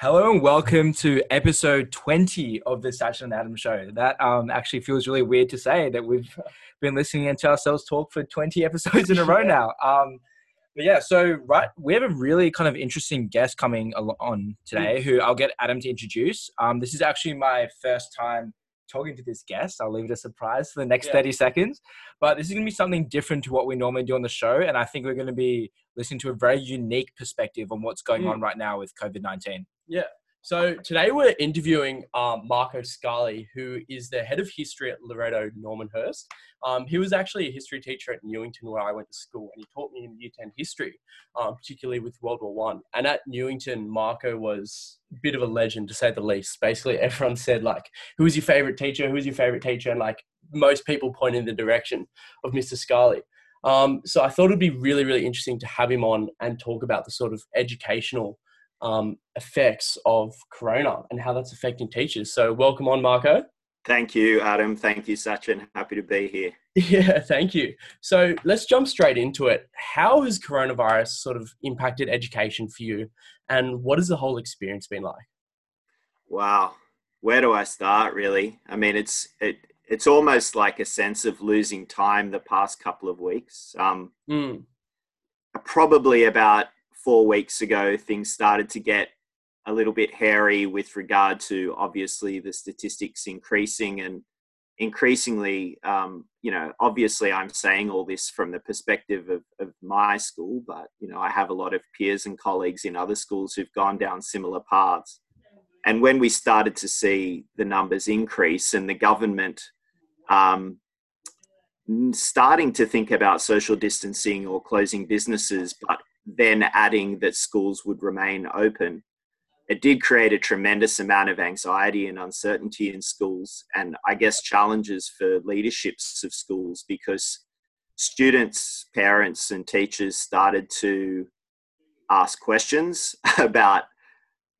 Hello and welcome to episode 20 of the Sachin and Adam show. That um, actually feels really weird to say that we've been listening to ourselves talk for 20 episodes in a row now. Um, but yeah, so right, we have a really kind of interesting guest coming on today who I'll get Adam to introduce. Um, this is actually my first time talking to this guest. I'll leave it a surprise for the next yeah. 30 seconds. But this is going to be something different to what we normally do on the show. And I think we're going to be listening to a very unique perspective on what's going mm. on right now with COVID 19. Yeah. So today we're interviewing um, Marco Scali, who is the head of history at Loreto Normanhurst. Um, he was actually a history teacher at Newington where I went to school, and he taught me in Year 10 history, um, particularly with World War One. And at Newington, Marco was a bit of a legend to say the least. Basically, everyone said like, "Who was your favorite teacher? Who was your favorite teacher?" And like most people point in the direction of Mr. Scali. Um, so I thought it'd be really, really interesting to have him on and talk about the sort of educational um, effects of Corona and how that's affecting teachers. So, welcome on, Marco. Thank you, Adam. Thank you, Sachin. Happy to be here. Yeah, thank you. So, let's jump straight into it. How has coronavirus sort of impacted education for you, and what has the whole experience been like? Wow, where do I start? Really, I mean, it's it it's almost like a sense of losing time the past couple of weeks. Um, mm. Probably about four weeks ago, things started to get a little bit hairy with regard to obviously the statistics increasing and increasingly, um, you know, obviously I'm saying all this from the perspective of, of my school, but, you know, I have a lot of peers and colleagues in other schools who've gone down similar paths. And when we started to see the numbers increase and the government um, starting to think about social distancing or closing businesses, but then adding that schools would remain open, it did create a tremendous amount of anxiety and uncertainty in schools, and I guess challenges for leaderships of schools because students, parents, and teachers started to ask questions about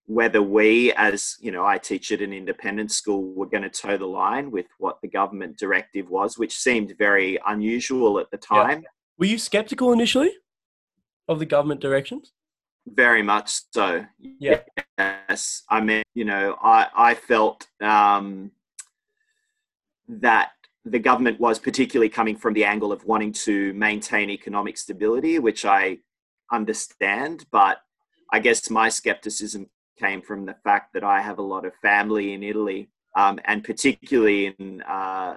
whether we as you know i teach at an independent school were going to toe the line with what the government directive was which seemed very unusual at the time. Yeah. were you skeptical initially of the government directions? Very much so. Yeah. Yes. I mean, you know, I, I felt um, that the government was particularly coming from the angle of wanting to maintain economic stability, which I understand. But I guess my skepticism came from the fact that I have a lot of family in Italy, um, and particularly in uh,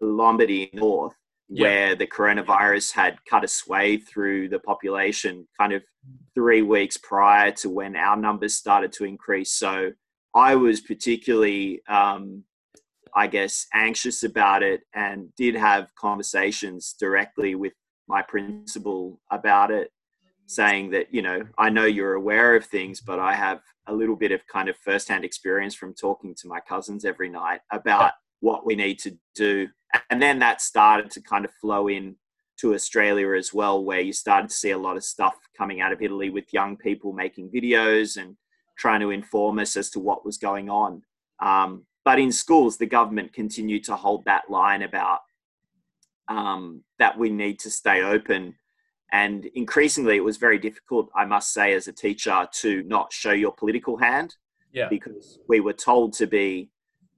Lombardy North, where the coronavirus had cut a swathe through the population kind of three weeks prior to when our numbers started to increase. So I was particularly, um, I guess, anxious about it and did have conversations directly with my principal about it, saying that, you know, I know you're aware of things, but I have a little bit of kind of firsthand experience from talking to my cousins every night about what we need to do and then that started to kind of flow in to Australia as well, where you started to see a lot of stuff coming out of Italy with young people making videos and trying to inform us as to what was going on. Um, but in schools, the government continued to hold that line about um, that we need to stay open. And increasingly, it was very difficult, I must say, as a teacher, to not show your political hand. Yeah. Because we were told to be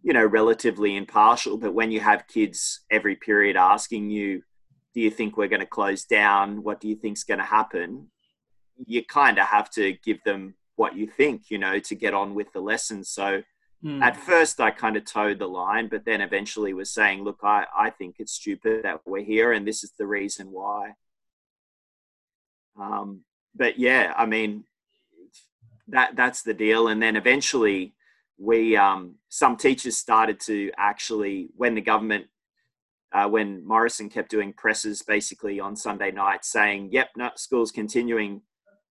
you know, relatively impartial. But when you have kids every period asking you, do you think we're going to close down? What do you think's going to happen? You kind of have to give them what you think, you know, to get on with the lesson. So mm. at first I kind of towed the line, but then eventually was saying, look, I, I think it's stupid that we're here and this is the reason why. Um, but yeah, I mean, that that's the deal. And then eventually we um, some teachers started to actually when the government uh, when Morrison kept doing presses basically on Sunday night saying, "Yep, no, school's continuing."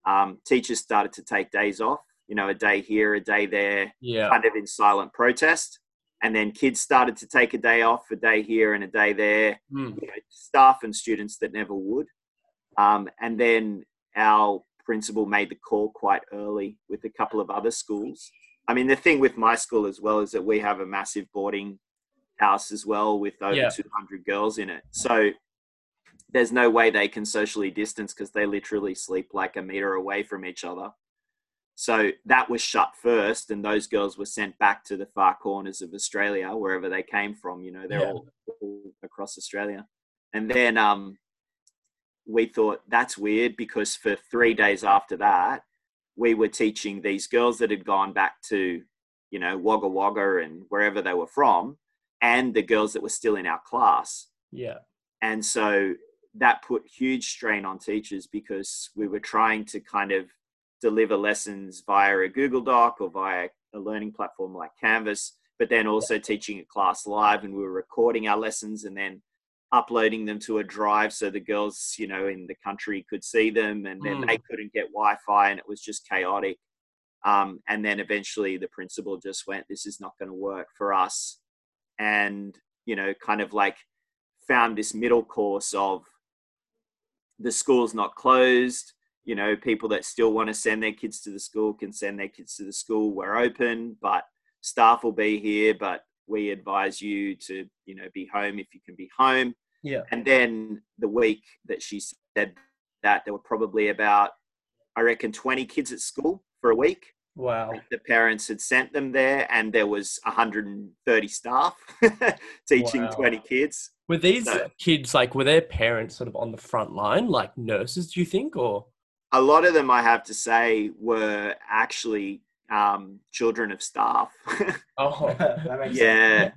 Um, teachers started to take days off. You know, a day here, a day there, yeah. kind of in silent protest. And then kids started to take a day off, a day here and a day there. Mm. You know, staff and students that never would. Um, and then our principal made the call quite early with a couple of other schools I mean, the thing with my school as well is that we have a massive boarding house as well with over yeah. 200 girls in it. So there's no way they can socially distance because they literally sleep like a meter away from each other. So that was shut first, and those girls were sent back to the far corners of Australia, wherever they came from. You know, they're Yeah. all, all across Australia. And then um, we thought that's weird because for three days after that, we were teaching these girls that had gone back to, you know, Wagga Wagga and wherever they were from, and the girls that were still in our class. Yeah. And so that put huge strain on teachers because we were trying to kind of deliver lessons via a Google Doc or via a learning platform like Canvas, but then also teaching a class live and we were recording our lessons and then uploading them to a drive so the girls, you know, in the country could see them and then Mm. they couldn't get Wi-Fi and it was just chaotic. Um, and then eventually the principal just went, this is not going to work for us. And, you know, kind of like found this middle course of the school's not closed. You know, people that still want to send their kids to the school can send their kids to the school. We're open, but staff will be here. But we advise you to, you know, be home if you can be home. Yeah. And then the week that she said that, there were probably about, I reckon, 20 kids at school for a week. Wow. The parents had sent them there, and there was 130 staff teaching Wow. 20 kids. Were these So- kids like were their parents sort of on the front line, like nurses? Do you think, or a lot of them, I have to say, were actually um, children of staff oh, that makes sense.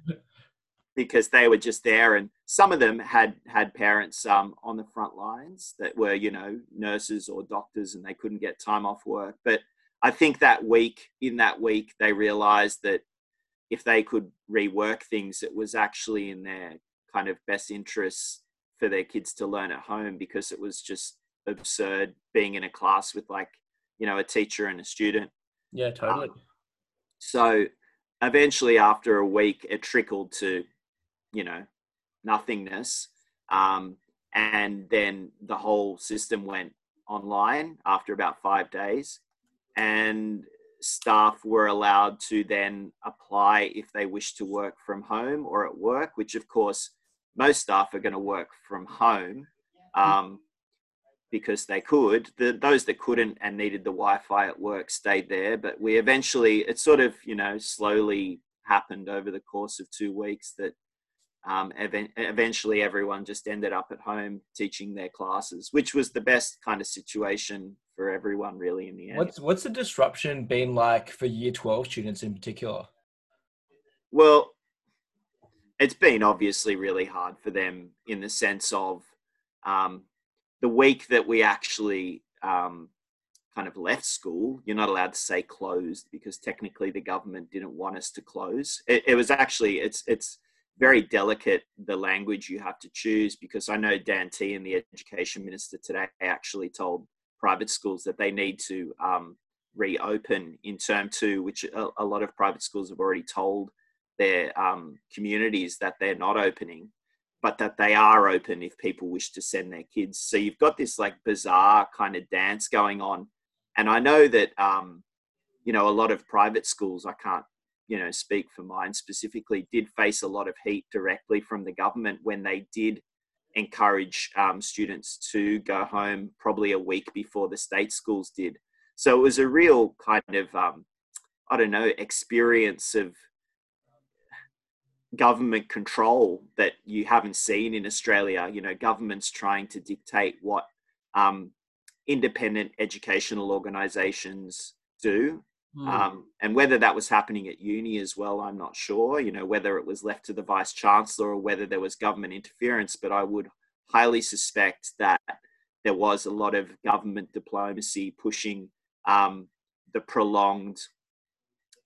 Because they were just there, and some of them had had parents um, on the front lines that were, you know, nurses or doctors, and they couldn't get time off work. But I think that week, in that week, they realised that if they could rework things, it was actually in their kind of best interests for their kids to learn at home because it was just absurd being in a class with like you know a teacher and a student yeah, totally. so eventually after a week it trickled to you know nothingness um, and then the whole system went online after about five days and staff were allowed to then apply if they wish to work from home or at work which of course most staff are going to work from home um, because they could. The, those that couldn't and needed the Wi-Fi at work stayed there. But we eventually, it sort of, you know, slowly happened over the course of two weeks that um, event, eventually everyone just ended up at home teaching their classes, which was the best kind of situation for everyone really in the end. What's what's the disruption been like for year twelve students in particular? Well, it's been obviously really hard for them in the sense of um, the week that we actually um, kind of left school. You're not allowed to say closed because technically the government didn't want us to close. It, it was actually it's it's very delicate the language you have to choose because I know Dan Tehan the education minister today actually told private schools that they need to um, reopen in term two, which a, a lot of private schools have already told their um, communities that they're not opening, but that they are open if people wish to send their kids. So you've got this like bizarre kind of dance going on. And I know that, um, you know, a lot of private schools, I can't, you know, speak for mine specifically, did face a lot of heat directly from the government when they did encourage um, students to go home probably a week before the state schools did. So it was a real kind of, um, I don't know, experience of government control that you haven't seen in Australia. You know, governments trying to dictate what um, independent educational organisations do. Hmm. Um, and whether that was happening at uni as well, I'm not sure. You know, whether it was left to the vice chancellor or whether there was government interference, but I would highly suspect that there was a lot of government diplomacy pushing um, the prolonged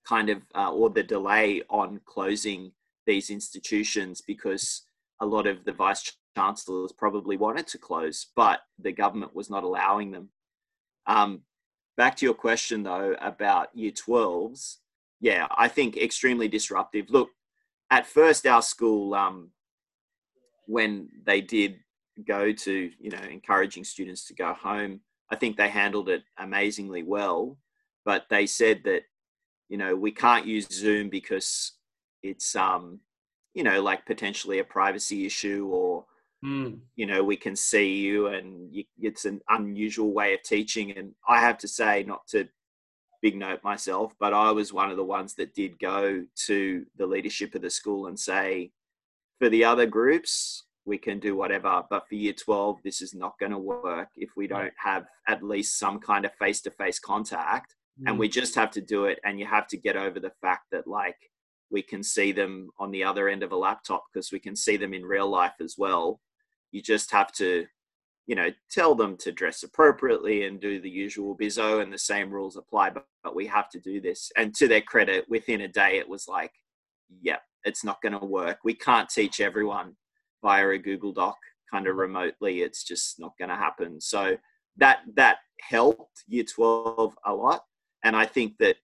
kind of uh, or the delay on closing these institutions because a lot of the vice chancellors probably wanted to close, but the government was not allowing them. Um, back to your question though about year 12s, yeah, I think extremely disruptive. Look, at first, our school, um, when they did go to, you know, encouraging students to go home, I think they handled it amazingly well. But they said that, you know, we can't use Zoom because it's um you know like potentially a privacy issue or Hmm. you know we can see you and you, it's an unusual way of teaching and i have to say not to big note myself, but I was one of the ones that did go to the leadership of the school and say, for the other groups, we can do whatever, but for year 12, this is not going to work if we don't have at least some kind of face to face contact. Mm. And we just have to do it. And you have to get over the fact that, like, we can see them on the other end of a laptop because we can see them in real life as well. You just have to you know, tell them to dress appropriately and do the usual bizzo and the same rules apply, but, but we have to do this. And to their credit, within a day, it was like, yeah, it's not going to work. We can't teach everyone via a Google Doc kind of remotely. It's just not going to happen. So that, that helped year 12 a lot. And I think that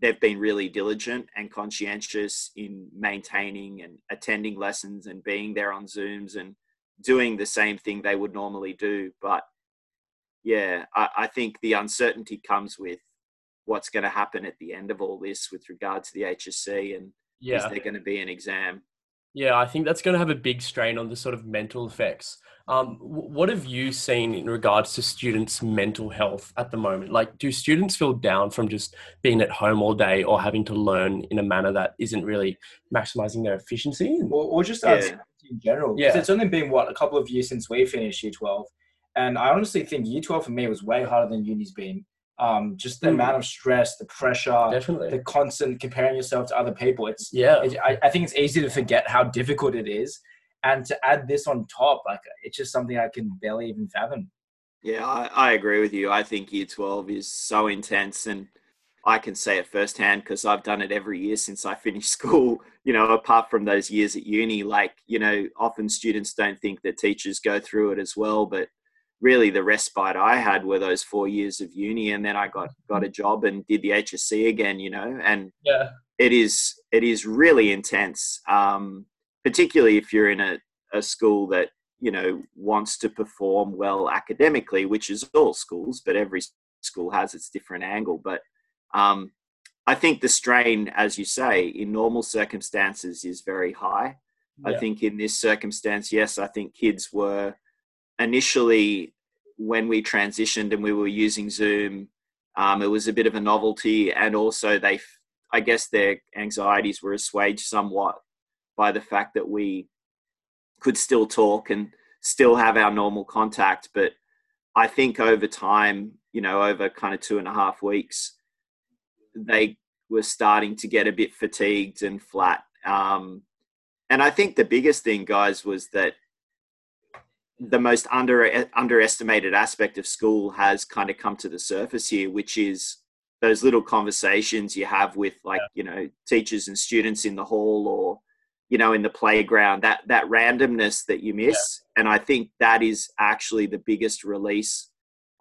they've been really diligent and conscientious in maintaining and attending lessons and being there on Zooms and doing the same thing they would normally do. But yeah, I, I think the uncertainty comes with what's going to happen at the end of all this with regard to the HSC and yeah. is there going to be an exam? Yeah, I think that's going to have a big strain on the sort of mental effects. Um, what have you seen in regards to students' mental health at the moment? Like, do students feel down from just being at home all day or having to learn in a manner that isn't really maximizing their efficiency? Or, or just yeah in general. Because yeah. it's only been what a couple of years since we finished year twelve, and I honestly think year twelve for me was way harder than uni's been. Um, just the mm. amount of stress, the pressure, Definitely. the constant comparing yourself to other people. It's yeah. It, I, I think it's easy to forget how difficult it is, and to add this on top, like it's just something I can barely even fathom. Yeah, I, I agree with you. I think year twelve is so intense and I can say it firsthand because I've done it every year since I finished school. You know, apart from those years at uni, like, you know, often students don't think that teachers go through it as well. But really, the respite I had were those four years of uni. And then I got, got a job and did the HSC again, you know, and yeah, it is, it is really intense, um, particularly if you're in a, a school that, you know, wants to perform well academically, which is all schools, but every school has its different angle. But um, I think the strain, as you say, in normal circumstances is very high. Yeah. I think in this circumstance, yes, I think kids were initially when we transitioned and we were using Zoom, um, it was a bit of a novelty, and also they, I guess, their anxieties were assuaged somewhat by the fact that we could still talk and still have our normal contact. But I think over time, you know, over kind of two and a half weeks, they were starting to get a bit fatigued and flat. Um, and I think the biggest thing, guys, was that the most under underestimated aspect of school has kind of come to the surface here, which is those little conversations you have with like yeah. you know teachers and students in the hall or you know in the playground that that randomness that you miss yeah. and i think that is actually the biggest release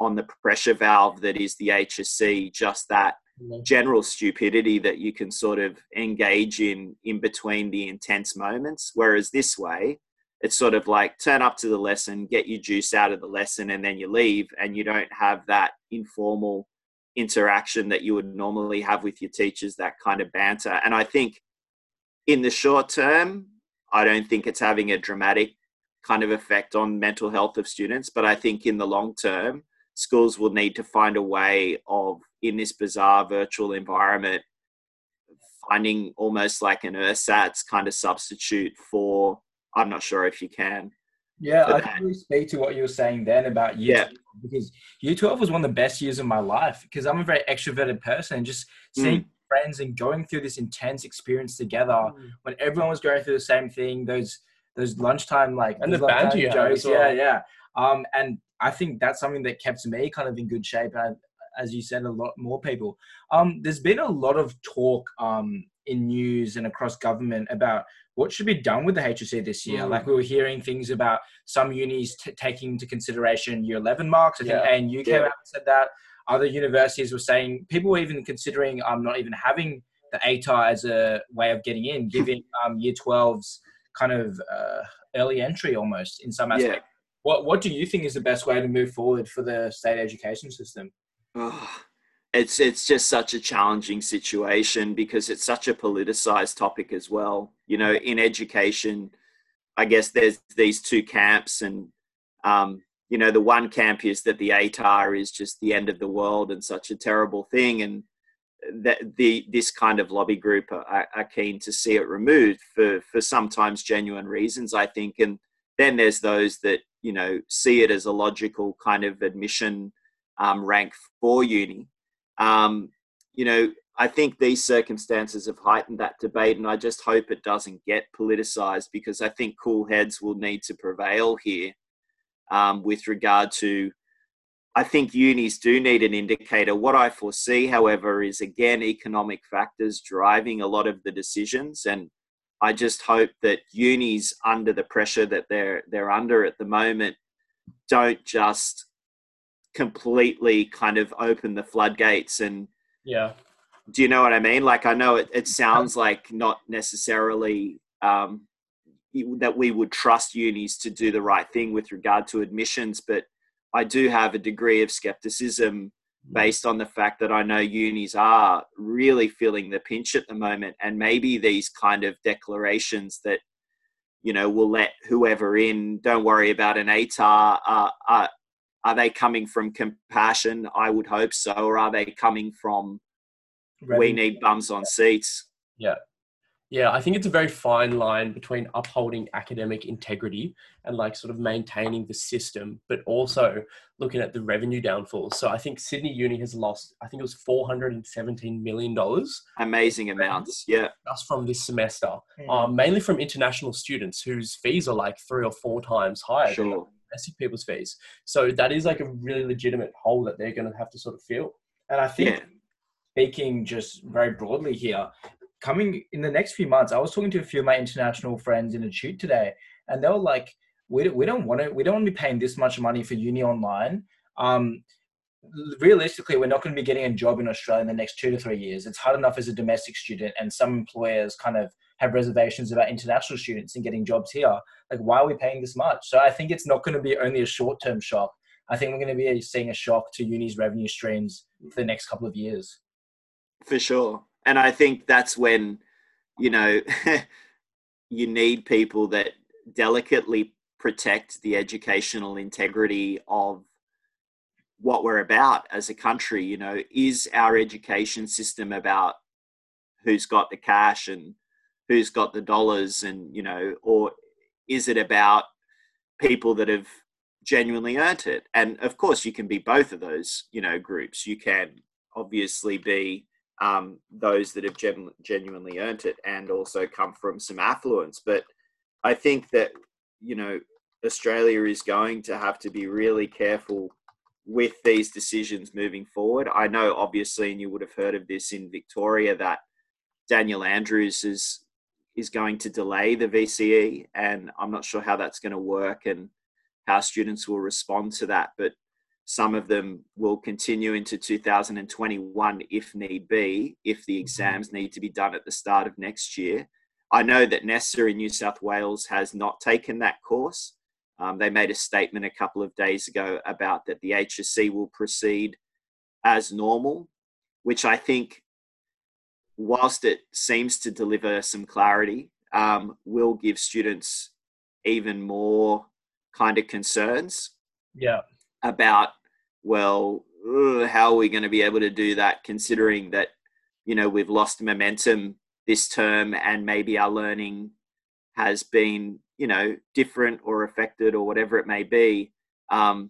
on the pressure valve that is the hsc just that general stupidity that you can sort of engage in in between the intense moments whereas this way it's sort of like turn up to the lesson get your juice out of the lesson and then you leave and you don't have that informal interaction that you would normally have with your teachers that kind of banter. And i think in the short term i don't think it's having a dramatic kind of effect on mental health of students but i think in the long term schools will need to find a way of in this bizarre virtual environment finding almost like an ersatz kind of substitute for i'm not sure if you can yeah i can really speak to what you were saying then about year yeah. 12, because year 12 was one of the best years of my life because i'm a very extroverted person and just seeing mm. friends and going through this intense experience together mm. when everyone was going through the same thing those those lunchtime like and the band you jokes, well. yeah yeah um and i think that's something that kept me kind of in good shape and as you said, a lot more people. Um, there's been a lot of talk um, in news and across government about what should be done with the HSC this year. Mm. Like we were hearing things about some unis t- taking into consideration year 11 marks. I think yeah. ANU came yeah. out and said that. Other universities were saying people were even considering um, not even having the ATAR as a way of getting in, giving um, year 12s kind of uh, early entry almost in some aspect. Yeah. What, what do you think is the best way to move forward for the state education system? Oh, it's it's just such a challenging situation because it's such a politicized topic as well. You know, in education, I guess there's these two camps, and um, you know, the one camp is that the ATAR is just the end of the world and such a terrible thing, and that the this kind of lobby group are, are, keen to see it removed for for sometimes genuine reasons i think. And then there's those that you know see it as a logical kind of admission um, rank for uni um, you know i think these circumstances have heightened that debate and i just hope it doesn't get politicized because i think cool heads will need to prevail here um, with regard to I think unis do need an indicator. What I foresee, however, is again economic factors driving a lot of the decisions, and I just hope that unis, under the pressure that they're they're under at the moment, don't just completely kind of open the floodgates and yeah. Do you know what I mean? Like I know it, it sounds like not necessarily um, that we would trust unis to do the right thing with regard to admissions, but I do have a degree of skepticism mm. based on the fact that I know unis are really feeling the pinch at the moment, and maybe these kind of declarations that you know we'll let whoever in, don't worry about an ATAR. Uh, uh, are they coming from compassion? I would hope so, or are they coming from Ready. we need bums on seats? Yeah, yeah, I think it's a very fine line between upholding academic integrity and like sort of maintaining the system, but also looking at the revenue downfall. So I think Sydney Uni has lost, I think it was $417 million. Amazing amounts, yeah. Just from this semester, mm. um, mainly from international students whose fees are like three or four times higher sure. Domestic people's fees. So that is like a really legitimate hole that they're going to have to sort of fill. And I think yeah speaking just very broadly here, coming in the next few months, I was talking to a few of my international friends in a shoot today, and they were like, "We we don't want to we don't want to be paying this much money for uni online. Um, realistically, we're not going to be getting a job in Australia in the next two to three years. It's hard enough as a domestic student, and some employers kind of have reservations about international students and getting jobs here. Like, why are we paying this much? So I think it's not going to be only a short term shock. I think we're going to be seeing a shock to uni's revenue streams for the next couple of years. For sure and I think that's when you know you need people that delicately protect the educational integrity of what we're about as a country you know is our education system about who's got the cash and who's got the dollars and you know or is it about people that have genuinely earned it and of course you can be both of those you know groups you can obviously be um, those that have gen- genuinely earned it and also come from some affluence. But I think that, you know, Australia is going to have to be really careful with these decisions moving forward. I know, obviously, and you would have heard of this in Victoria, that Daniel Andrews is is going to delay the VCE, and I'm not sure how that's going to work and how students will respond to that. But some of them will continue into 2021 if need be, if the mm-hmm. exams need to be done at the start of next year. I know that NESA in New South Wales has not taken that course. Um, they made a statement a couple of days ago about that the HSC will proceed as normal, which I think, whilst it seems to deliver some clarity, um, will give students even more kind of concerns. Yeah about well ugh, how are we going to be able to do that considering that you know we've lost momentum this term and maybe our learning has been you know different or affected or whatever it may be um,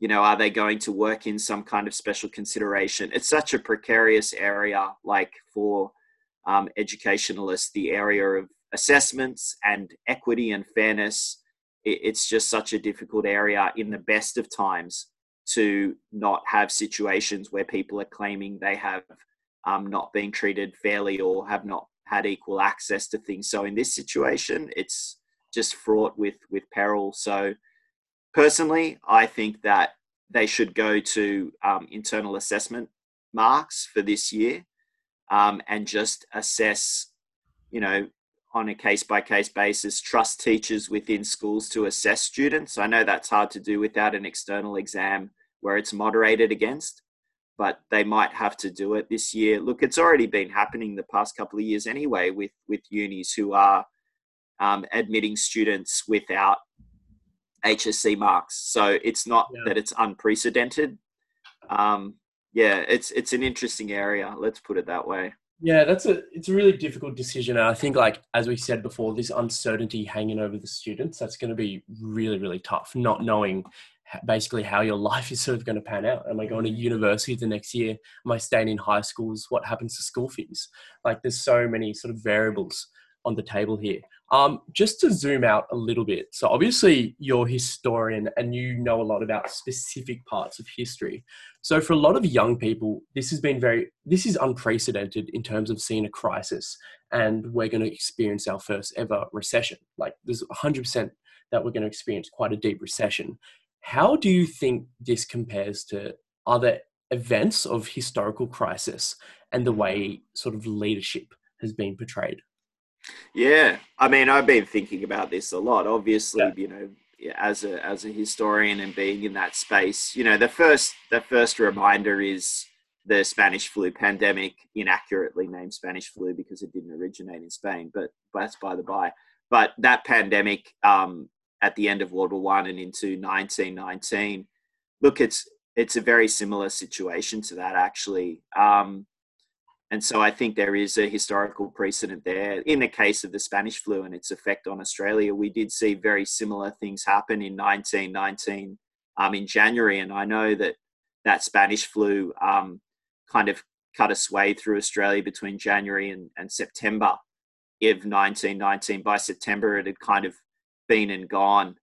you know are they going to work in some kind of special consideration it's such a precarious area like for um, educationalists the area of assessments and equity and fairness it's just such a difficult area in the best of times to not have situations where people are claiming they have um, not been treated fairly or have not had equal access to things. So in this situation, it's just fraught with with peril. So personally, I think that they should go to um, internal assessment marks for this year um, and just assess, you know, on a case by case basis, trust teachers within schools to assess students. I know that's hard to do without an external exam where it's moderated against, but they might have to do it this year. Look, it's already been happening the past couple of years anyway with, with unis who are um, admitting students without HSC marks. So it's not yeah. that it's unprecedented. Um, yeah, it's it's an interesting area. Let's put it that way. Yeah, that's a it's a really difficult decision, and I think like as we said before, this uncertainty hanging over the students that's going to be really really tough. Not knowing basically how your life is sort of going to pan out. Am I going to university the next year? Am I staying in high schools? What happens to school fees? Like there's so many sort of variables on the table here. Um, just to zoom out a little bit. So obviously you're a historian and you know a lot about specific parts of history. So for a lot of young people, this has been very, this is unprecedented in terms of seeing a crisis and we're going to experience our first ever recession. Like there's 100% that we're going to experience quite a deep recession. How do you think this compares to other events of historical crisis and the way sort of leadership has been portrayed? Yeah, I mean, I've been thinking about this a lot. Obviously, yeah. you know, as a as a historian and being in that space, you know, the first the first reminder is the Spanish flu pandemic, inaccurately named Spanish flu because it didn't originate in Spain, but that's by the by. But that pandemic um, at the end of World War One and into 1919, look, it's it's a very similar situation to that actually. Um, and so I think there is a historical precedent there. In the case of the Spanish flu and its effect on Australia, we did see very similar things happen in 1919 um, in January. And I know that that Spanish flu um, kind of cut a sway through Australia between January and, and September of 1919. By September, it had kind of been and gone.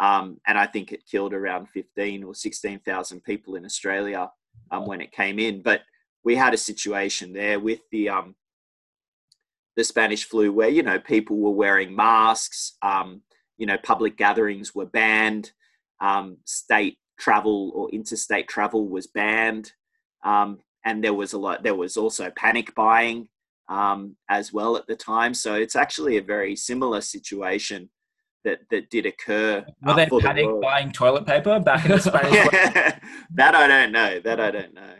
Um, and I think it killed around 15 or 16,000 people in Australia um, when it came in. But we had a situation there with the um, the Spanish flu where you know people were wearing masks, um, you know public gatherings were banned, um, state travel or interstate travel was banned, um, and there was a lot. There was also panic buying um, as well at the time. So it's actually a very similar situation that that did occur. Were they panic the buying toilet paper back in the Spanish? that I don't know. That I don't know.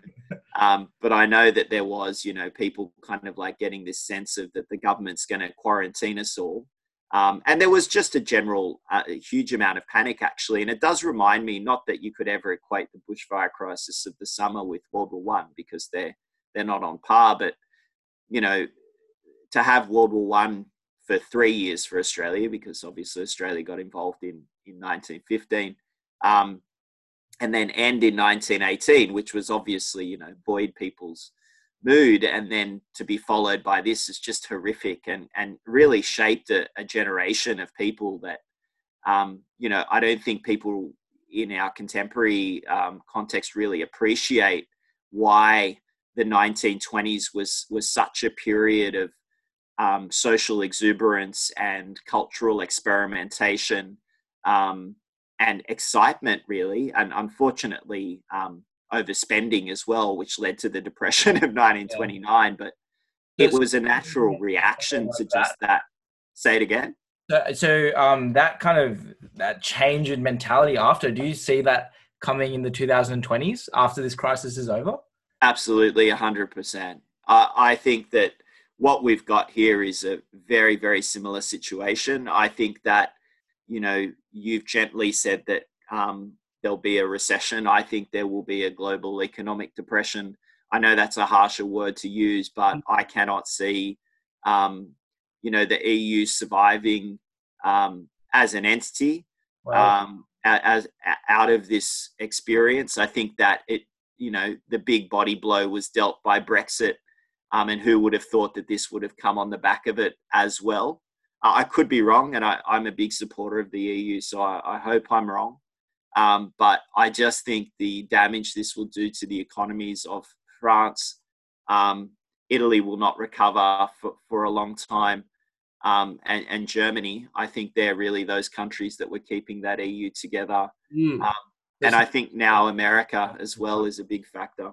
Um, but I know that there was, you know, people kind of like getting this sense of that the government's going to quarantine us all. Um, and there was just a general, uh, a huge amount of panic actually. And it does remind me, not that you could ever equate the bushfire crisis of the summer with World War One because they're they're not on par. But you know, to have World War One for three years for Australia, because obviously Australia got involved in in 1915. Um, and then end in 1918, which was obviously, you know, buoyed people's mood. And then to be followed by this is just horrific and, and really shaped a, a generation of people that, um, you know, I don't think people in our contemporary um, context really appreciate why the 1920s was was such a period of um, social exuberance and cultural experimentation um, and excitement, really, and unfortunately, um, overspending as well, which led to the depression of 1929. But it was a natural reaction to just that. Say it again. So, so um, that kind of that change in mentality after, do you see that coming in the 2020s after this crisis is over? Absolutely, 100%. I, I think that what we've got here is a very, very similar situation. I think that you know, you've gently said that um, there'll be a recession. I think there will be a global economic depression. I know that's a harsher word to use, but mm. I cannot see, um, you know, the EU surviving um, as an entity wow. Um, as, as out of this experience. I think that it, you know, the big body blow was dealt by Brexit, um, and who would have thought that this would have come on the back of it as well? I could be wrong, and I, am a big supporter of the EU, so I, I hope I'm wrong. Um, but I just think the damage this will do to the economies of France, um, Italy will not recover for, for a long time, um, and, and, Germany. I think they're really those countries that were keeping that EU together. Mm. and I think now America as well is a big factor.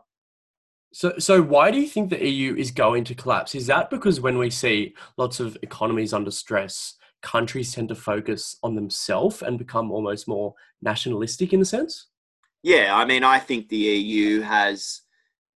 So, so why do you think the EU is going to collapse? Is that because when we see lots of economies under stress, countries tend to focus on themselves and become almost more nationalistic in a sense? Yeah, I mean, I think the EU has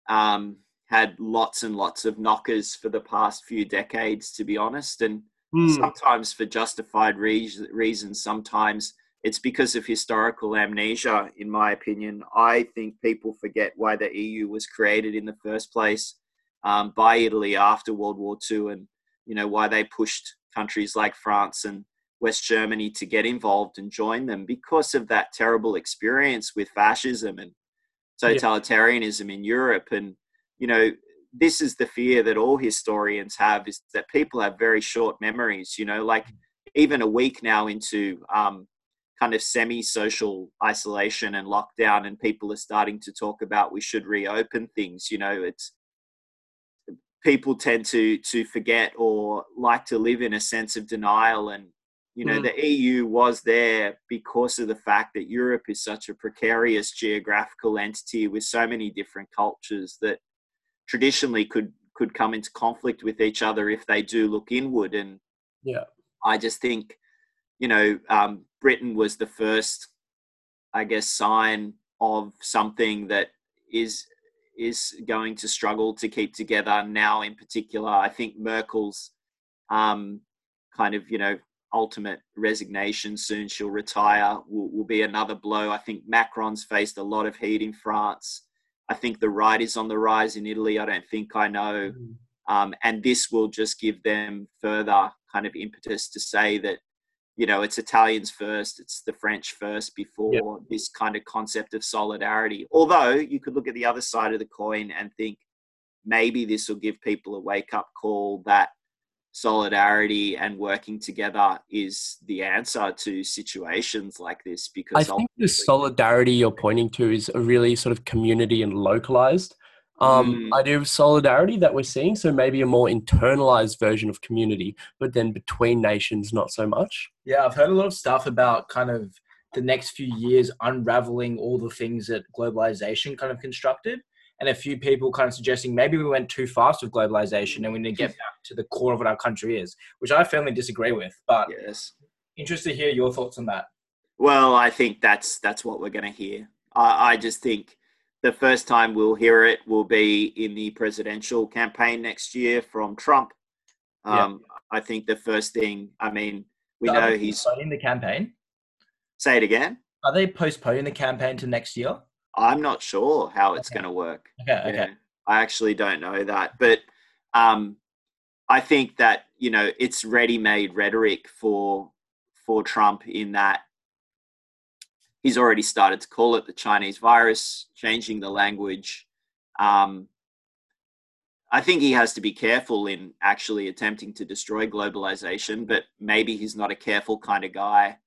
um, had lots and lots of knockers for the past few decades, to be honest, and mm. sometimes for justified re- reasons, sometimes it's because of historical amnesia, in my opinion. I think people forget why the EU was created in the first place um, by Italy after World War II, and you know why they pushed countries like France and West Germany to get involved and join them because of that terrible experience with fascism and totalitarianism yeah. in Europe. And you know, this is the fear that all historians have: is that people have very short memories. You know, like even a week now into um, kind of semi-social isolation and lockdown and people are starting to talk about we should reopen things you know it's people tend to to forget or like to live in a sense of denial and you know mm. the EU was there because of the fact that Europe is such a precarious geographical entity with so many different cultures that traditionally could could come into conflict with each other if they do look inward and yeah I just think you know, um, Britain was the first, I guess, sign of something that is is going to struggle to keep together now. In particular, I think Merkel's um, kind of you know ultimate resignation soon she'll retire will, will be another blow. I think Macron's faced a lot of heat in France. I think the right is on the rise in Italy. I don't think I know. Mm. Um, and this will just give them further kind of impetus to say that you know it's italians first it's the french first before yep. this kind of concept of solidarity although you could look at the other side of the coin and think maybe this will give people a wake up call that solidarity and working together is the answer to situations like this because I think the solidarity you're pointing to is a really sort of community and localized um, mm. idea of solidarity that we're seeing. So maybe a more internalized version of community, but then between nations, not so much. Yeah, I've heard a lot of stuff about kind of the next few years unraveling all the things that globalization kind of constructed. And a few people kind of suggesting maybe we went too fast with globalization and we need to get back to the core of what our country is, which I firmly disagree with. But yes, interested to hear your thoughts on that. Well, I think that's that's what we're going to hear. I, I just think the first time we'll hear it will be in the presidential campaign next year from Trump. Um, yeah. I think the first thing, I mean, we know he's in the campaign. Say it again. Are they postponing the campaign to next year? I'm not sure how it's okay. going to work. Okay, okay. Yeah, I actually don't know that, but um, I think that you know it's ready-made rhetoric for for Trump in that he's already started to call it the Chinese virus, changing the language. Um, I think he has to be careful in actually attempting to destroy globalization, but maybe he's not a careful kind of guy.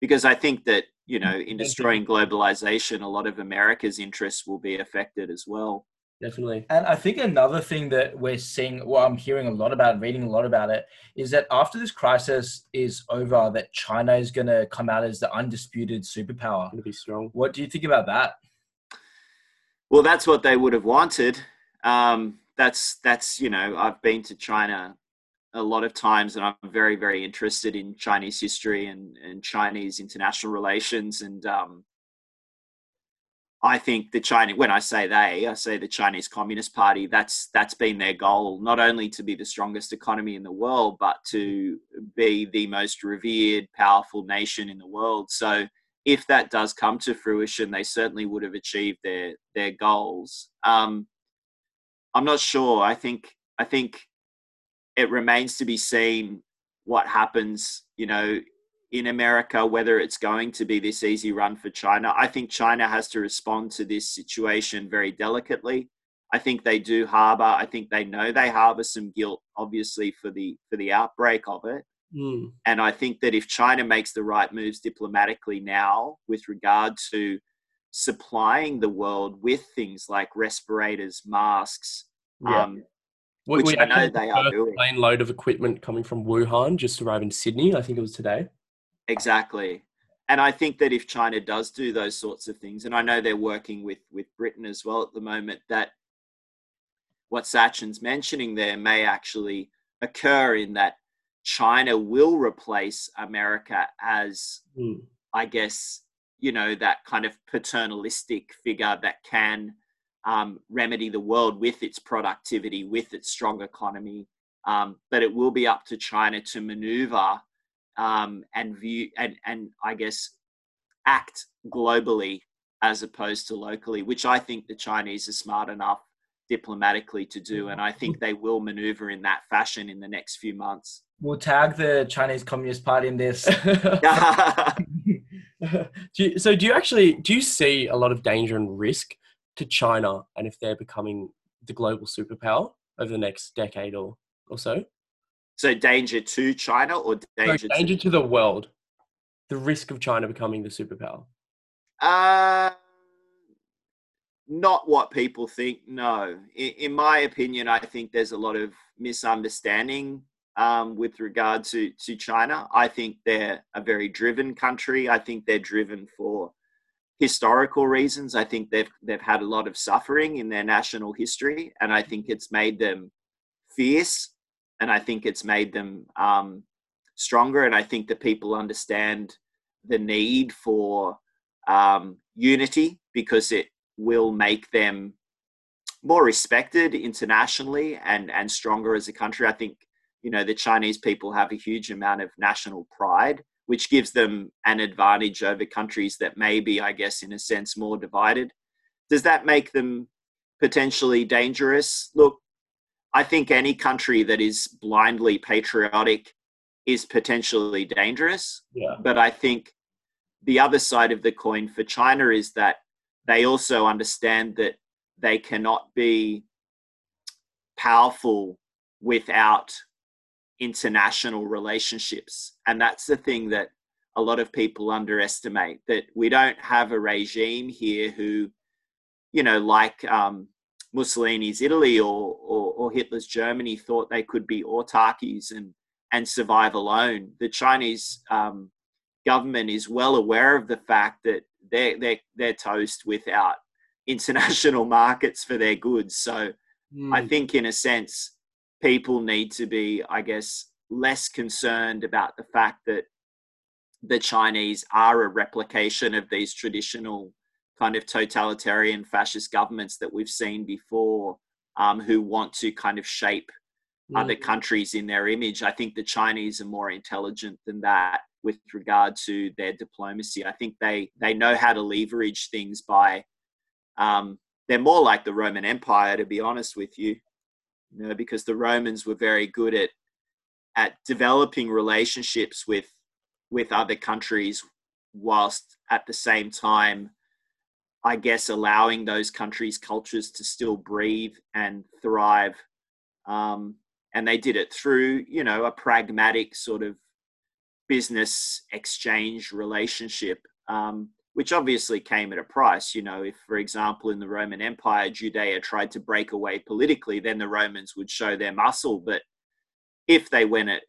Because I think that, you know, in destroying globalization, a lot of America's interests will be affected as well definitely. And I think another thing that we're seeing, well, I'm hearing a lot about, reading a lot about it, is that after this crisis is over, that China is going to come out as the undisputed superpower. Going to be strong. What do you think about that? Well, that's what they would have wanted. Um, that's that's you know, I've been to China a lot of times, and I'm very very interested in Chinese history and and Chinese international relations and um, I think the Chinese, when I say they, I say the Chinese Communist Party. That's that's been their goal, not only to be the strongest economy in the world, but to be the most revered, powerful nation in the world. So, if that does come to fruition, they certainly would have achieved their their goals. Um, I'm not sure. I think I think it remains to be seen what happens. You know, in America, whether it's going to be this easy run for China. I think China has to respond to this situation very delicately. I think they do harbor. I think they know they harbor some guilt, obviously, for the for the outbreak of it. Mm. And I think that if China makes the right moves diplomatically now with regard to supplying the world with things like respirators, masks, yeah. um, which we I know they are doing. Plane load of equipment coming from Wuhan just arrived in Sydney. I think it was today. Exactly. And I think that if China does do those sorts of things, and I know they're working with, with Britain as well at the moment, that what Sachin's mentioning there may actually occur in that China will replace America as, mm. I guess, you know, that kind of paternalistic figure that can um, remedy the world with its productivity, with its strong economy. Um, but it will be up to China to maneuver um, and view and and I guess act globally as opposed to locally, which I think the Chinese are smart enough diplomatically to do. And I think they will maneuver in that fashion in the next few months. We'll tag the Chinese Communist Party in this. do you, so do you actually do you see a lot of danger and risk to China and if they're becoming the global superpower over the next decade or, or so? So danger to China or danger, no, danger to-, to the world? The risk of China becoming the superpower. Uh not what people think. No, in, in, my opinion, I think there's a lot of misunderstanding um, with regard to to China. I think they're a very driven country. I think they're driven for historical reasons. I think they've they've had a lot of suffering in their national history, and I think it's made them fierce, and I think it's made them um, stronger. And I think that people understand the need for um, unity because it will make them more respected internationally and and stronger as a country. I think you know the Chinese people have a huge amount of national pride, which gives them an advantage over countries that may be, I guess, in a sense, more divided. Does that make them potentially dangerous? Look, I think any country that is blindly patriotic is potentially dangerous. Yeah. But I think the other side of the coin for China is that they also understand that they cannot be powerful without international relationships. And that's the thing that a lot of people underestimate that we don't have a regime here who, you know, like um, Mussolini's Italy or, or, or Hitler's Germany thought they could be autarkies and, and survive alone. The Chinese um, government is well aware of the fact that they're they're they're toast without international markets for their goods. So mm. I hmm. think in a sense people need to be, I guess, less concerned about the fact that the Chinese are a replication of these traditional kind of totalitarian fascist governments that we've seen before, um, who want to kind of shape mm. other countries in their image. I think the Chinese are more intelligent than that with regard to their diplomacy. I think they they know how to leverage things by. Um, they're more like the Roman Empire, to be honest with you, you know, because the Romans were very good at at developing relationships with with other countries, whilst at the same time, I guess, allowing those countries' cultures to still breathe and thrive. Um, and they did it through, you know, a pragmatic sort of business exchange relationship, um, which obviously came at a price. You know, if, for example, in the Roman Empire, Judea tried to break away politically, then the Romans would show their muscle. But if they went, at,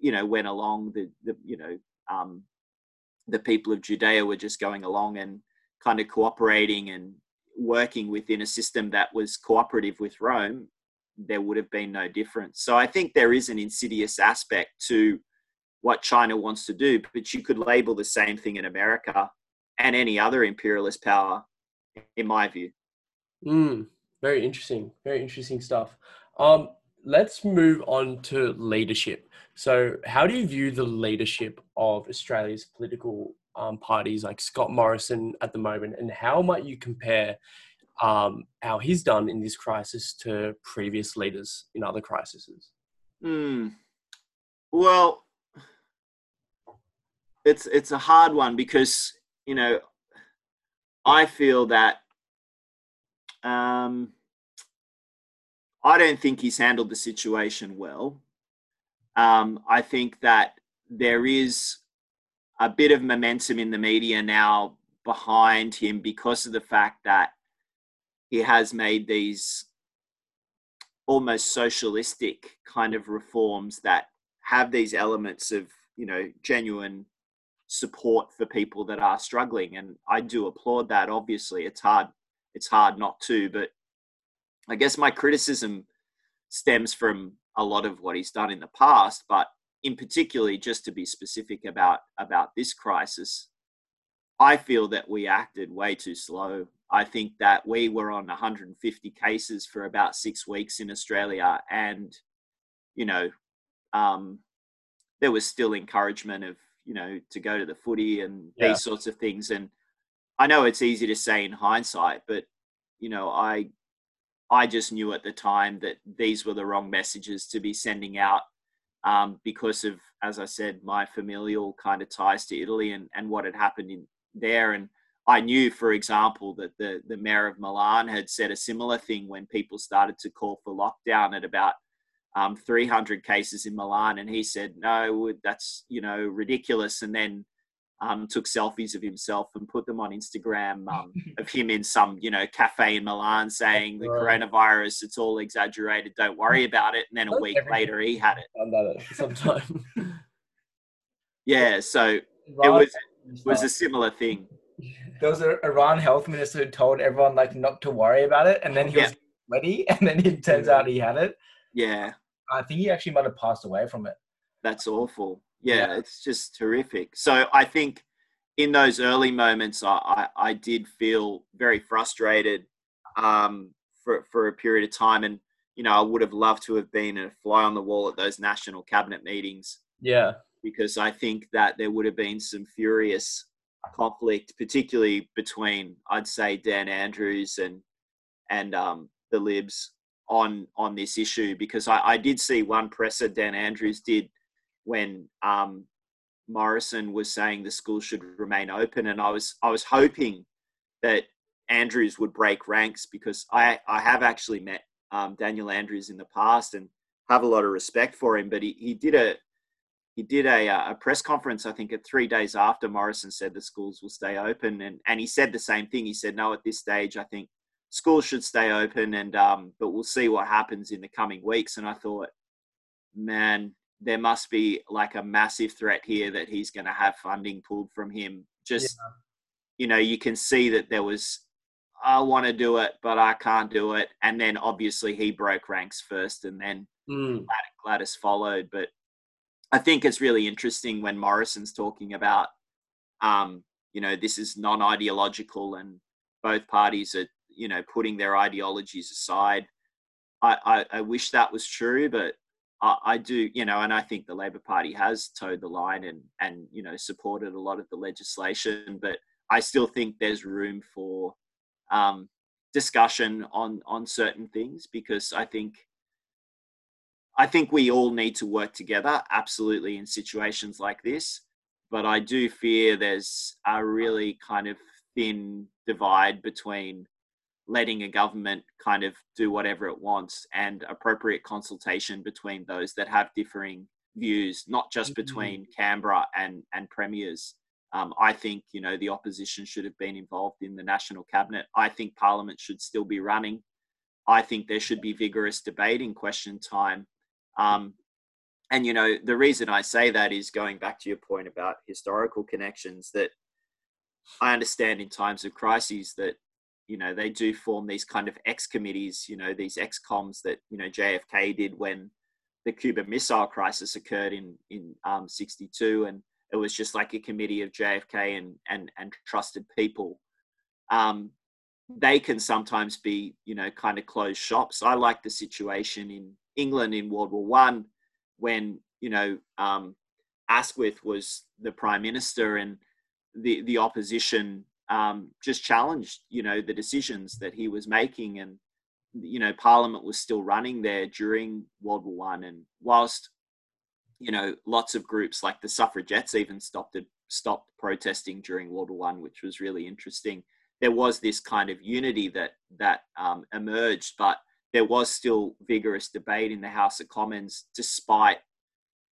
you know, went along, the, the you know, um, the people of Judea were just going along and kind of cooperating and working within a system that was cooperative with Rome, there would have been no difference. So I think there is an insidious aspect to what China wants to do, but you could label the same thing in America and any other imperialist power, in my view. Mm, very interesting. Very interesting stuff. Um, let's move on to leadership. So, how do you view the leadership of Australia's political um, parties like Scott Morrison at the moment, and how might you compare um, how he's done in this crisis to previous leaders in other crises? Mm. Well, it's it's a hard one because you know I feel that um, I don't think he's handled the situation well. Um, I think that there is a bit of momentum in the media now behind him because of the fact that he has made these almost socialistic kind of reforms that have these elements of you know genuine support for people that are struggling. And i do applaud that obviously. It's hard it's hard not to but i guess my criticism stems from a lot of what he's done in the past but in particularly just to be specific about about this crisis i feel that we acted way too slow i think that we were on 150 cases for about 6 weeks in australia and you know um, there was still encouragement of you know, to go to the footy and Yeah. these sorts of things. And I know it's easy to say in hindsight, but you know, I I just knew at the time that these were the wrong messages to be sending out um, because of, as I said, my familial kind of ties to Italy and, and what had happened in there. And I knew, for example, that the, the mayor of Milan had said a similar thing when people started to call for lockdown at about um, 300 cases in Milan. And he said, no, that's, you know, ridiculous. And then um, took selfies of himself and put them on Instagram um, of him in some, you know, cafe in Milan saying the Right. coronavirus, it's all exaggerated, don't worry about it. And then a That's week everything. later, he had it. Done that sometime. Yeah, so it was it was a similar thing. There was an Iran health minister who told everyone like not to worry about it, and then he was sweaty, and then it turns out he had it. Yeah, I think he actually might have passed away from it. that's awful. Yeah, Yeah. it's just terrific. So I think in those early moments, I, I, I did feel very frustrated um, for, for a period of time. And, you know, I would have loved to have been a fly on the wall at those national cabinet meetings yeah. because I think that there would have been some furious conflict, particularly between, I'd say, Dan Andrews and and um, the Libs on on this issue. Because I, I did see one presser Dan Andrews did when um, Morrison was saying the school should remain open, and I was I was hoping that Andrews would break ranks because I I have actually met um, Daniel Andrews in the past and have a lot of respect for him, but he, he did a he did a, uh, a press conference, I think, at three days after Morrison said the schools will stay open, and and he said the same thing. He said, "No, at this stage, I think schools should stay open, and um, but we'll see what happens in the coming weeks." And I thought, man, there must be like a massive threat here that he's going to have funding pulled from him. Just you know, you can see that there was. I want to do it, but I can't do it. And then obviously he broke ranks first, and then Mm. Gladys followed. But I think it's really interesting when Morrison's talking about, um, you know, this is non-ideological and both parties are, you know, putting their ideologies aside. I, I, I wish that was true, but I, do, you know, and I think the Labor Party has toed the line and, and, you know, supported a lot of the legislation, but I still think there's room for um, discussion on, on certain things because I think I think we all need to work together, absolutely, in situations like this. But I do fear there's a really kind of thin divide between letting a government kind of do whatever it wants and appropriate consultation between those that have differing views, not just Mhm. between Canberra and, and premiers. Um, I think you know the opposition should have been involved in the national cabinet. I think Parliament should still be running. I think there should be vigorous debate in question time. Um, and you know the reason I say that is going back to your point about historical connections. That I understand in times of crises that you know they do form these kind of ex committees. You know these ex coms that you know JFK did when the Cuban Missile Crisis occurred in in um, '62, and it was just like a committee of JFK and and and trusted people. Um, they can sometimes be, you know, kind of closed shops. I like the situation in England in World War One, when you know um, Asquith was the prime minister, and the the opposition um, just challenged, you know, the decisions that he was making, and you know, Parliament was still running there during World War One, and whilst you know, lots of groups like the suffragettes even stopped stopped protesting during World War One, which was really interesting. There was this kind of unity that that um, emerged, but there was still vigorous debate in the House of Commons, despite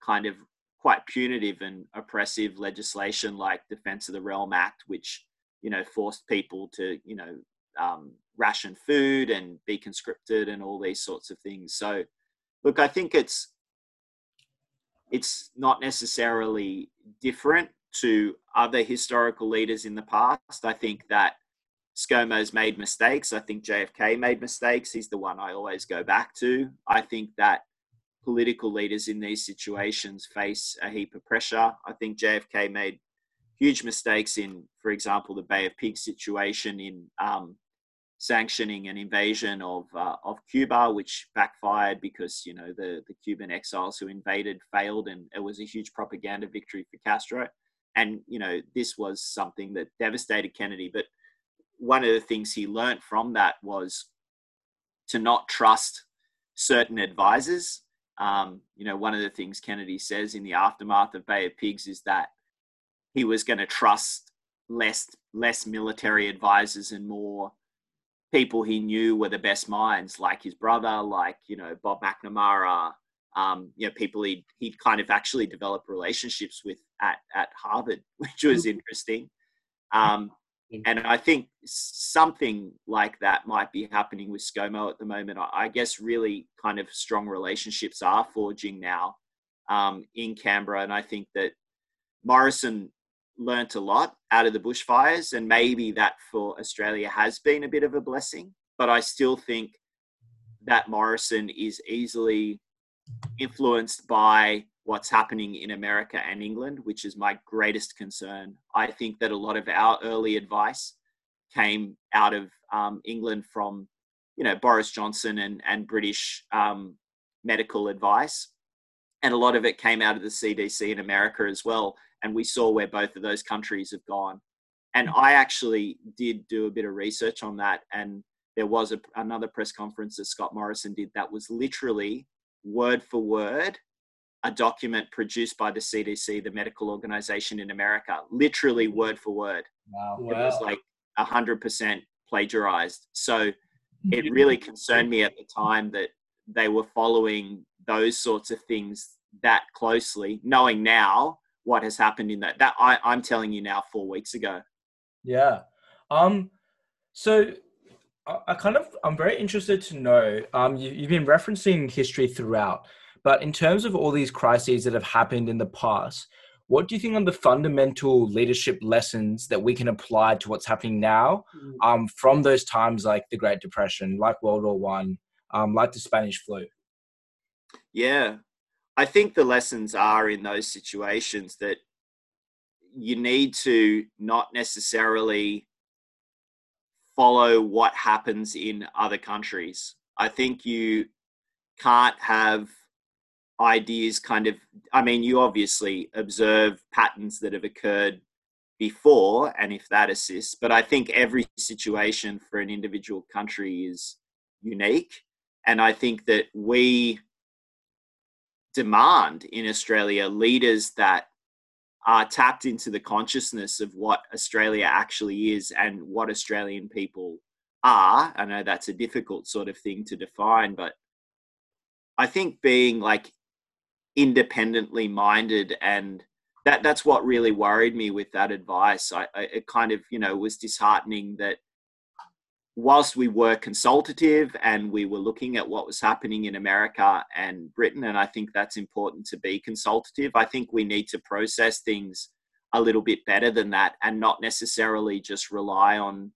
kind of quite punitive and oppressive legislation like Defence of the Realm Act, which you know forced people to you know um, ration food and be conscripted and all these sorts of things. So, look, I think it's it's not necessarily different to other historical leaders in the past. I think that ScoMo's made mistakes. I think JFK made mistakes. He's the one I always go back to. I think that political leaders in these situations face a heap of pressure. I think JFK made huge mistakes in, for example, the Bay of Pigs situation in um, sanctioning an invasion of uh, of Cuba, which backfired because you know the the Cuban exiles who invaded failed, and it was a huge propaganda victory for Castro. and you know this was something that devastated Kennedy. But one of the things he learned from that was to not trust certain advisors. Um, you know, one of the things Kennedy says in the aftermath of Bay of Pigs is that he was going to trust less less military advisors and more people he knew were the best minds, like his brother, like you know Bob McNamara, um, you know people he'd he'd kind of actually developed relationships with at at Harvard, which was mm-hmm. interesting. Um, and I think something like that might be happening with ScoMo at the moment. I guess really kind of strong relationships are forging now um, in Canberra, and I think that Morrison learnt a lot out of the bushfires, and maybe that for Australia has been a bit of a blessing. But I still think that Morrison is easily influenced by what's happening in America and England, which is my greatest concern. I think that a lot of our early advice came out of um, England from, you know, Boris Johnson and, and British um, medical advice. And a lot of it came out of the CDC in America as well and we saw where both of those countries have gone. And mm-hmm. I actually did do a bit of research on that, and there was a, another press conference that Scott Morrison did that was literally word for word a document produced by the CDC, the medical organization in America, literally mm-hmm. word for word. Wow. It was like 100% plagiarized. So it mm-hmm. really concerned me at the time that they were following those sorts of things that closely, knowing now what has happened in that. That I, I'm telling you now, four weeks ago. Yeah. Um. So I, I kind of I'm very interested to know. Um. You, you've been referencing history throughout, but in terms of all these crises that have happened in the past, what do you think are the fundamental leadership lessons that we can apply to what's happening now mm. um, from those times like the great depression like world war one um, like the spanish flu yeah I think the lessons are in those situations that you need to not necessarily follow what happens in other countries. I think you can't have ideas kind of, I mean, you obviously observe patterns that have occurred before, and if that assists, but I think every situation for an individual country is unique. And I think that we demand in Australia leaders that are tapped into the consciousness of what Australia actually is and what Australian people are. I know that's a difficult sort of thing to define, but I think being like independently minded and that that's what really worried me with that advice. I, I it kind of you know was disheartening that whilst we were consultative and we were looking at what was happening in America and Britain, and I think that's important to be consultative, I think we need to process things a little bit better than that and not necessarily just rely on,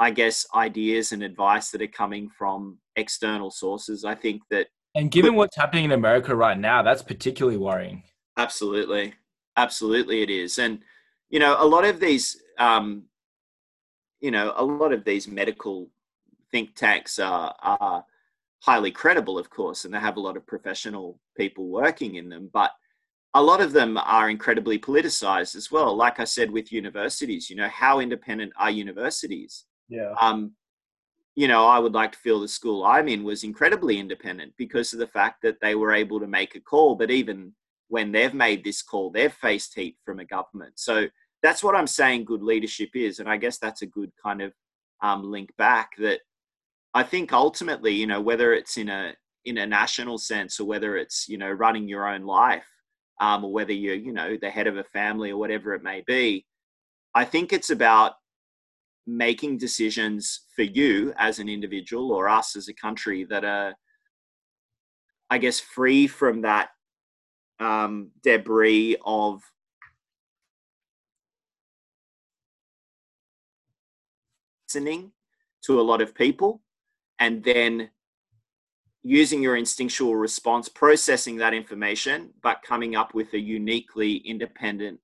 I guess, ideas and advice that are coming from external sources. I think that. And given what's happening in America right now, that's particularly worrying. Absolutely. Absolutely, it is. And, you know, a lot of these um, you know, a lot of these medical think tanks are, are highly credible, of course, and they have a lot of professional people working in them, but a lot of them are incredibly politicized as well. Like I said, with universities, you know, how independent are universities? Yeah. Um, you know, I would like to feel the school I'm in was incredibly independent because of the fact that they were able to make a call. But even when they've made this call, they've faced heat from a government. So that's what I'm saying good leadership is. And I guess that's a good kind of um, link back that I think ultimately, you know, whether it's in a in a national sense or whether it's, you know, running your own life, um, or whether you're, you know, the head of a family or whatever it may be, I think it's about making decisions for you as an individual or us as a country that are, I guess, free from that um, debris of listening to a lot of people and then using your instinctual response, processing that information, but coming up with a uniquely independent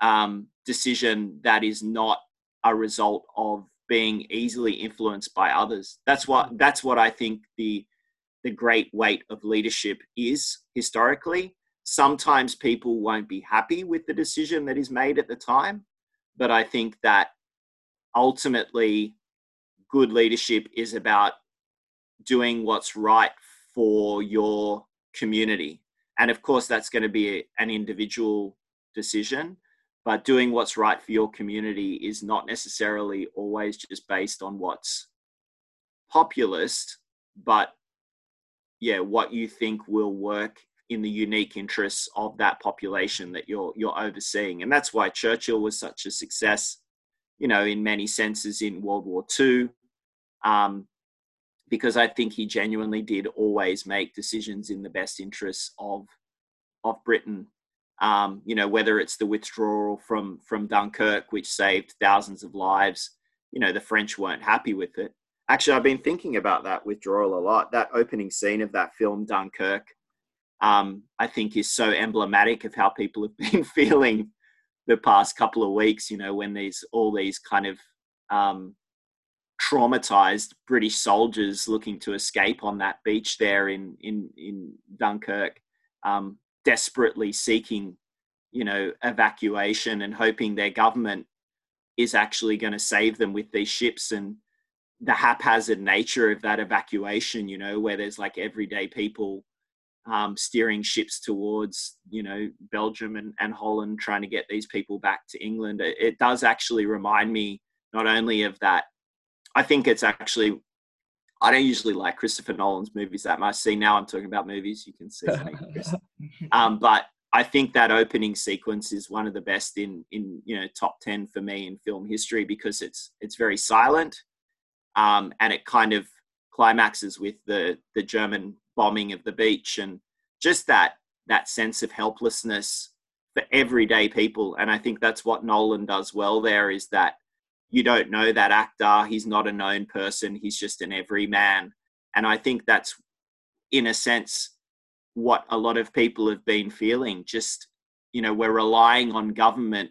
um, decision that is not a result of being easily influenced by others. That's what that's what I think the the great weight of leadership is historically. sometimes people won't be happy with the decision that is made at the time. But I think that ultimately, good leadership is about doing what's right for your community. And of course, that's going to be an individual decision. But doing what's right for your community is not necessarily always just based on what's populist, but yeah, what you think will work in the unique interests of that population that you're you're overseeing. And that's why Churchill was such a success, you know, in many senses in World War II. Um, because I think he genuinely did always make decisions in the best interests of of Britain. Um, you know, whether it's the withdrawal from from Dunkirk, which saved thousands of lives. You know, the French weren't happy with it. Actually, I've been thinking about that withdrawal a lot. That opening scene of that film, Dunkirk, um, I think is so emblematic of how people have been feeling the past couple of weeks. You know, when these all these kind of um, traumatized British soldiers looking to escape on that beach there in in in Dunkirk, um, desperately seeking, you know, evacuation and hoping their government is actually going to save them with these ships and the haphazard nature of that evacuation. You know, where there's like everyday people um, steering ships towards you know Belgium and, and Holland, trying to get these people back to England. It, it does actually remind me not only of that I think it's actually I don't usually like Christopher Nolan's movies that much. See, now I'm talking about movies. You can see, um, but I think that opening sequence is one of the best in in you know top ten for me in film history because it's it's very silent, um, and it kind of climaxes with the the German bombing of the beach and just that that sense of helplessness for everyday people. And I think that's what Nolan does well. There is that you don't know that actor. He's not a known person. He's just an everyman. And I think that's, in a sense, what a lot of people have been feeling. Just, you know, we're relying on government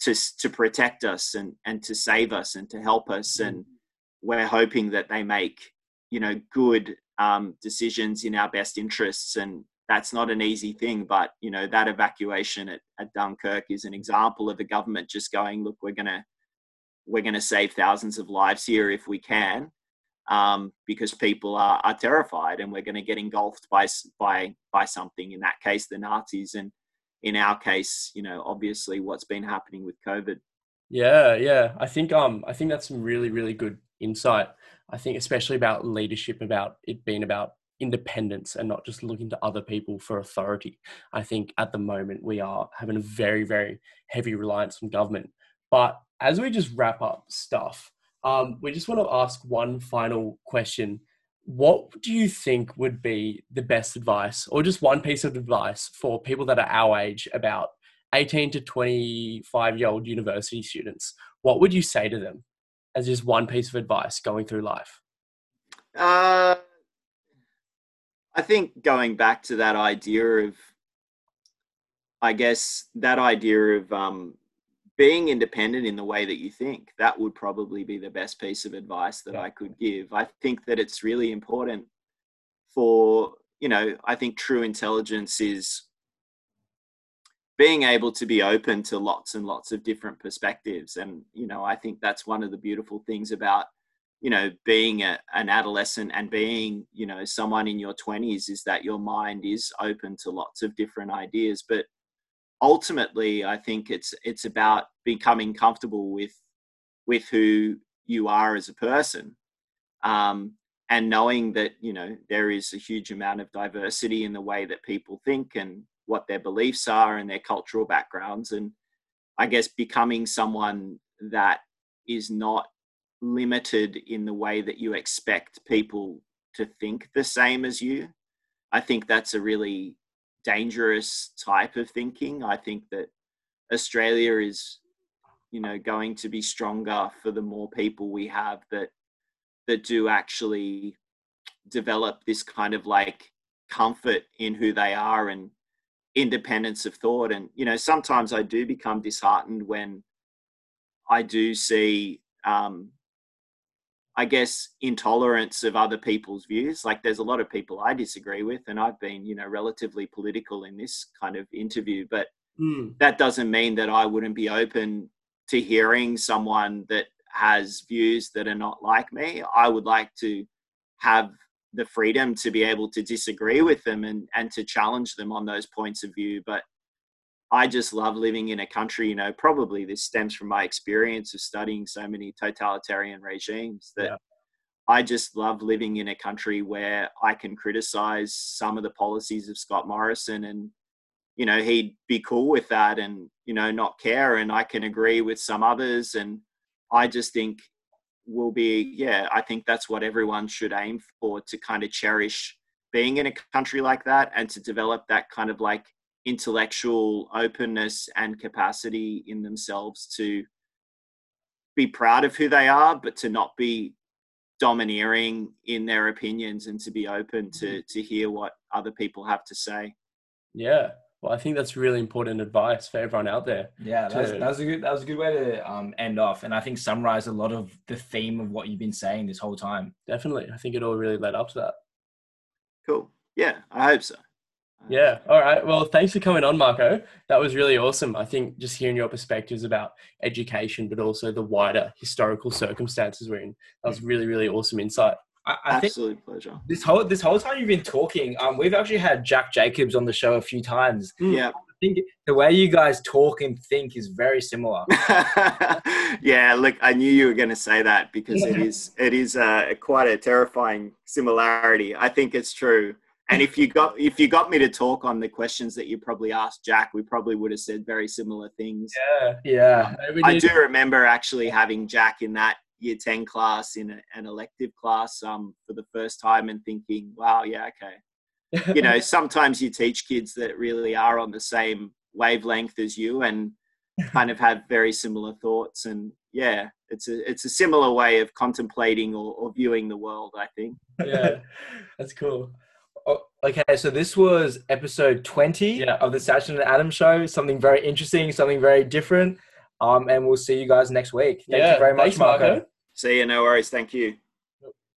to, to protect us and, and to save us and to help us. And mm. we're hoping that they make, you know, good um, decisions in our best interests. And that's not an easy thing. But, you know, that evacuation at, at Dunkirk is an example of the government just going, look, we're going to we're going to save thousands of lives here if we can, um, because people are, are terrified and we're going to get engulfed by by by something. In that case, the Nazis, and in our case, you know, obviously what's been happening with COVID. Yeah, yeah. I think um I think that's some really really good insight. I think especially about leadership, about it being about independence and not just looking to other people for authority. I think at the moment we are having a very, very heavy reliance on government. But as we just wrap up stuff, um, we just want to ask one final question. What do you think would be the best advice, or just one piece of advice for people that are our age, about 18 to 25 year old university students? What would you say to them as just one piece of advice going through life? Uh, I think going back to that idea of, I guess, that idea of um, being independent in the way that you think that would probably be the best piece of advice that i could give i think that it's really important for you know i think true intelligence is being able to be open to lots and lots of different perspectives. And you know i think that's one of the beautiful things about you know being a, an adolescent and being you know someone in your 20s is that your mind is open to lots of different ideas. But ultimately i think it's it's about becoming comfortable with with who you are as a person um, and knowing that you know there is a huge amount of diversity in the way that people think and what their beliefs are and their cultural backgrounds and i guess becoming someone that is not limited in the way that you expect people to think the same as you i think that's a really dangerous type of thinking. I think that Australia is, you know, going to be stronger for the more people we have that that do actually develop this kind of like comfort in who they are and independence of thought. And you know, sometimes I do become disheartened when I do see um, I guess, intolerance of other people's views. Like there's a lot of people I disagree with, and I've been, you know, relatively political in this kind of interview, but Mm. that doesn't mean that I wouldn't be open to hearing someone that has views that are not like me. I would like to have the freedom to be able to disagree with them and, and to challenge them on those points of view. But I just love living in a country, you know, probably this stems from my experience of studying so many totalitarian regimes that Yeah. I just love living in a country where I can criticize some of the policies of Scott Morrison and you know he'd be cool with that and you know not care and I can agree with some others and I just think will be yeah I think that's what everyone should aim for to kind of cherish being in a country like that and to develop that kind of like intellectual openness and capacity in themselves to be proud of who they are but to not be domineering in their opinions and to be open to mm-hmm. to hear what other people have to say Yeah. Well, I think that's really important advice for everyone out there. Yeah, that was, to- that was a good that was a good way to um, end off, and I think summarize a lot of the theme of what you've been saying this whole time. Definitely. I think it all really led up to that. cool yeah i hope so Yeah. All right. Well, thanks for coming on, Marco. That was really awesome. I think just hearing your perspectives about education, but also the wider historical circumstances we're in. That was really, really awesome insight. I, I think absolute pleasure this whole this whole time you've been talking, um, we've actually had Jack Jacobs on the show a few times. Mm. yeah I think the way you guys talk and think is very similar. yeah look i knew you were going to say that because it is it is uh, quite a terrifying similarity i think it's true and if you got if you got me to talk on the questions that you probably asked jack we probably would have said very similar things Yeah. Yeah, Maybe I do remember actually having Jack in that year 10 class in a, an elective class um, for the first time and thinking, wow, yeah, okay. You know, sometimes you teach kids that really are on the same wavelength as you and kind of have very similar thoughts. And yeah, it's a, it's a similar way of contemplating or, or viewing the world, I think. yeah. That's cool. Oh, okay, so this was episode 20 Yeah. of the Sachin and Adam show. Something very interesting, something very different. Um, and we'll see you guys next week. Thank yeah. you very much, Thanks, Marco. Marco. See you, no worries. Thank you.